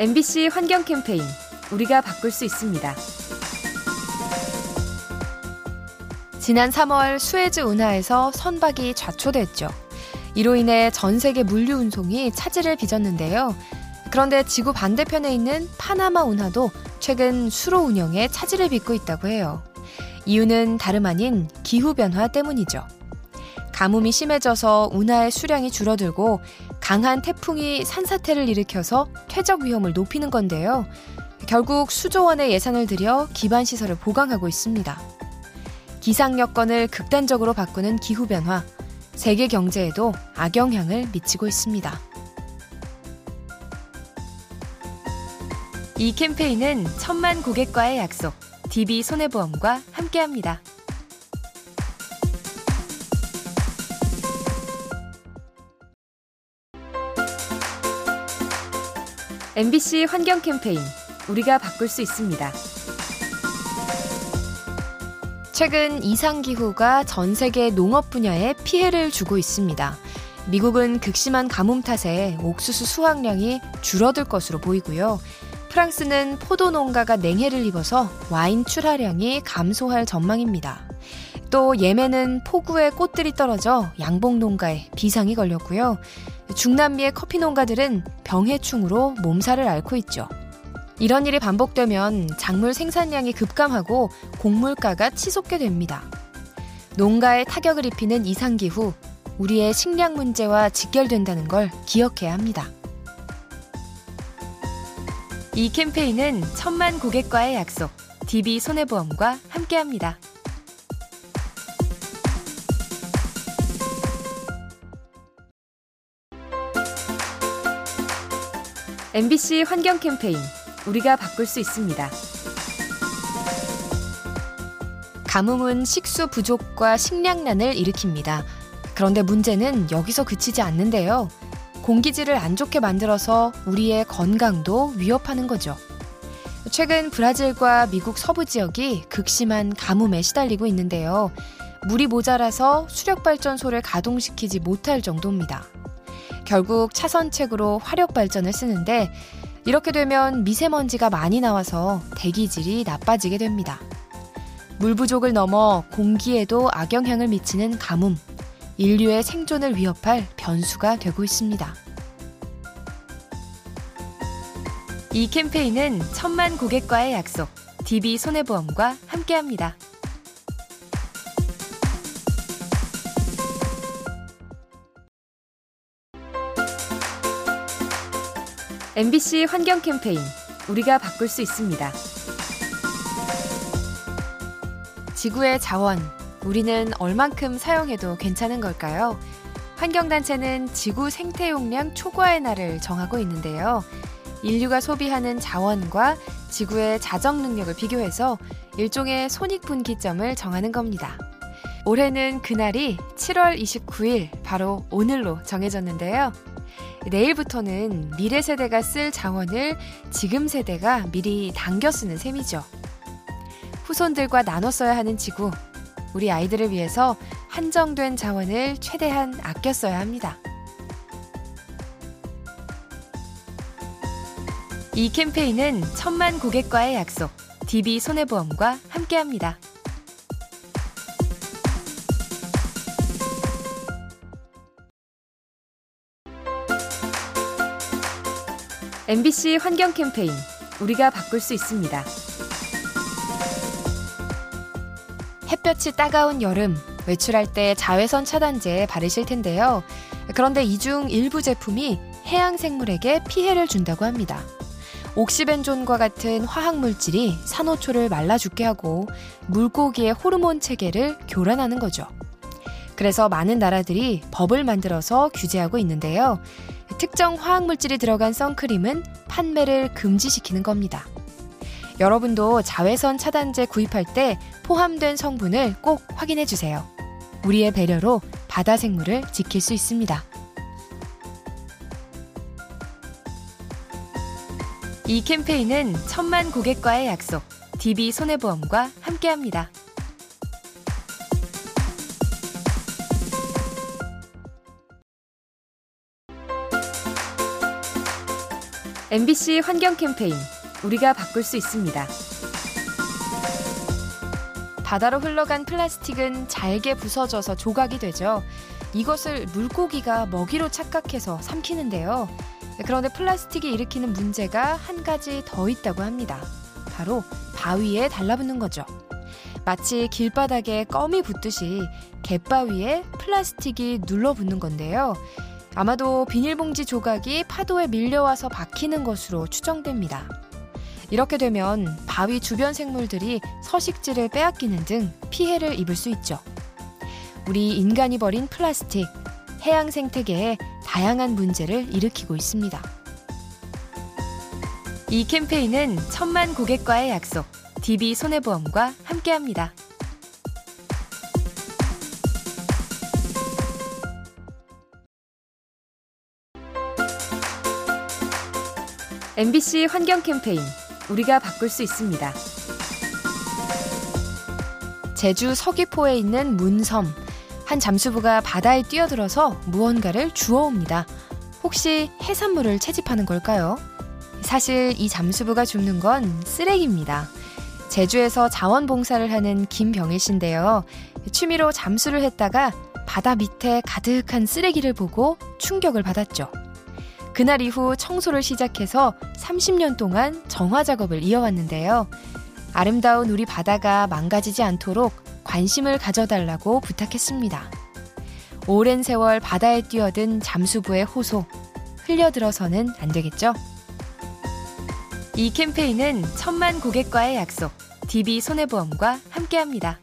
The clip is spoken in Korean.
MBC 환경 캠페인 우리가 바꿀 수 있습니다. 지난 3월 수에즈 운하에서 선박이 좌초됐죠. 이로 인해 전 세계 물류 운송이 차질을 빚었는데요. 그런데 지구 반대편에 있는 파나마 운하도 최근 수로 운영에 차질을 빚고 있다고 해요. 이유는 다름 아닌 기후변화 때문이죠. 가뭄이 심해져서 운하의 수량이 줄어들고 강한 태풍이 산사태를 일으켜서 퇴적 위험을 높이는 건데요. 결국 수조 원의 예산을 들여 기반 시설을 보강하고 있습니다. 기상 여건을 극단적으로 바꾸는 기후 변화, 세계 경제에도 악영향을 미치고 있습니다. 이 캠페인은 천만 고객과의 약속, DB 손해보험과 함께합니다. MBC 환경 캠페인 우리가 바꿀 수 있습니다. 최근 이상기후가 전 세계 농업 분야에 피해를 주고 있습니다. 미국은 극심한 가뭄 탓에 옥수수 수확량이 줄어들 것으로 보이고요. 프랑스는 포도 농가가 냉해를 입어서 와인 출하량이 감소할 전망입니다. 또 예멘은 폭우에 꽃들이 떨어져 양봉 농가에 비상이 걸렸고요. 중남미의 커피 농가들은 병해충으로 몸살을 앓고 있죠. 이런 일이 반복되면 작물 생산량이 급감하고 곡물가가 치솟게 됩니다. 농가에 타격을 입히는 이상기후, 우리의 식량 문제와 직결된다는 걸 기억해야 합니다. 이 캠페인은 천만 고객과의 약속, DB 손해보험과 함께합니다. MBC 환경 캠페인 우리가 바꿀 수 있습니다. 가뭄은 식수 부족과 식량난을 일으킵니다. 그런데 문제는 여기서 그치지 않는데요. 공기질을 안 좋게 만들어서 우리의 건강도 위협하는 거죠. 최근 브라질과 미국 서부 지역이 극심한 가뭄에 시달리고 있는데요. 물이 모자라서 수력발전소를 가동시키지 못할 정도입니다. 결국 차선책으로 화력 발전을 쓰는데 이렇게 되면 미세먼지가 많이 나와서 대기질이 나빠지게 됩니다. 물 부족을 넘어 공기에도 악영향을 미치는 가뭄, 인류의 생존을 위협할 변수가 되고 있습니다. 이 캠페인은 천만 고객과의 약속, DB 손해보험과 함께합니다. MBC 환경 캠페인 우리가 바꿀 수 있습니다. 지구의 자원, 우리는 얼만큼 사용해도 괜찮은 걸까요? 환경단체는 지구 생태 용량 초과의 날을 정하고 있는데요. 인류가 소비하는 자원과 지구의 자정 능력을 비교해서 일종의 손익분기점을 정하는 겁니다. 올해는 그날이 7월 29일, 바로 오늘로 정해졌는데요. 내일부터는 미래 세대가 쓸 자원을 지금 세대가 미리 당겨 쓰는 셈이죠. 후손들과 나눠 써야 하는 지구, 우리 아이들을 위해서 한정된 자원을 최대한 아껴 써야 합니다. 이 캠페인은 천만 고객과의 약속, DB 손해보험과 함께합니다. MBC 환경 캠페인 우리가 바꿀 수 있습니다. 햇볕이 따가운 여름 외출할 때 자외선 차단제 바르실 텐데요. 그런데 이 중 일부 제품이 해양 생물에게 피해를 준다고 합니다. 옥시벤존과 같은 화학 물질이 산호초를 말라 죽게 하고 물고기의 호르몬 체계를 교란하는 거죠. 그래서 많은 나라들이 법을 만들어서 규제하고 있는데요. 특정 화학물질이 들어간 선크림은 판매를 금지시키는 겁니다. 여러분도 자외선 차단제 구입할 때 포함된 성분을 꼭 확인해 주세요. 우리의 배려로 바다 생물을 지킬 수 있습니다. 이 캠페인은 천만 고객과의 약속, DB 손해보험과 함께합니다. MBC 환경 캠페인 우리가 바꿀 수 있습니다. 바다로 흘러간 플라스틱은 잘게 부서져서 조각이 되죠. 이것을 물고기가 먹이로 착각해서 삼키는데요. 그런데 플라스틱이 일으키는 문제가 한 가지 더 있다고 합니다. 바로 바위에 달라붙는 거죠. 마치 길바닥에 껌이 붙듯이 갯바위에 플라스틱이 눌러붙는 건데요. 아마도 비닐봉지 조각이 파도에 밀려와서 박히는 것으로 추정됩니다. 이렇게 되면 바위 주변 생물들이 서식지를 빼앗기는 등 피해를 입을 수 있죠. 우리 인간이 버린 플라스틱, 해양 생태계에 다양한 문제를 일으키고 있습니다. 이 캠페인은 천만 고객과의 약속, DB 손해보험과 함께합니다. MBC 환경 캠페인 우리가 바꿀 수 있습니다. 제주 서귀포에 있는 문섬. 한 잠수부가 바다에 뛰어들어서 무언가를 주워옵니다. 혹시 해산물을 채집하는 걸까요? 사실 이 잠수부가 줍는 건 쓰레기입니다. 제주에서 자원봉사를 하는 김병일 씨인데요. 취미로 잠수를 했다가 바다 밑에 가득한 쓰레기를 보고 충격을 받았죠. 그날 이후 청소를 시작해서 30년 동안 정화 작업을 이어왔는데요. 아름다운 우리 바다가 망가지지 않도록 관심을 가져달라고 부탁했습니다. 오랜 세월 바다에 뛰어든 잠수부의 호소, 흘려들어서는 안 되겠죠? 이 캠페인은 천만 고객과의 약속, DB 손해보험과 함께합니다.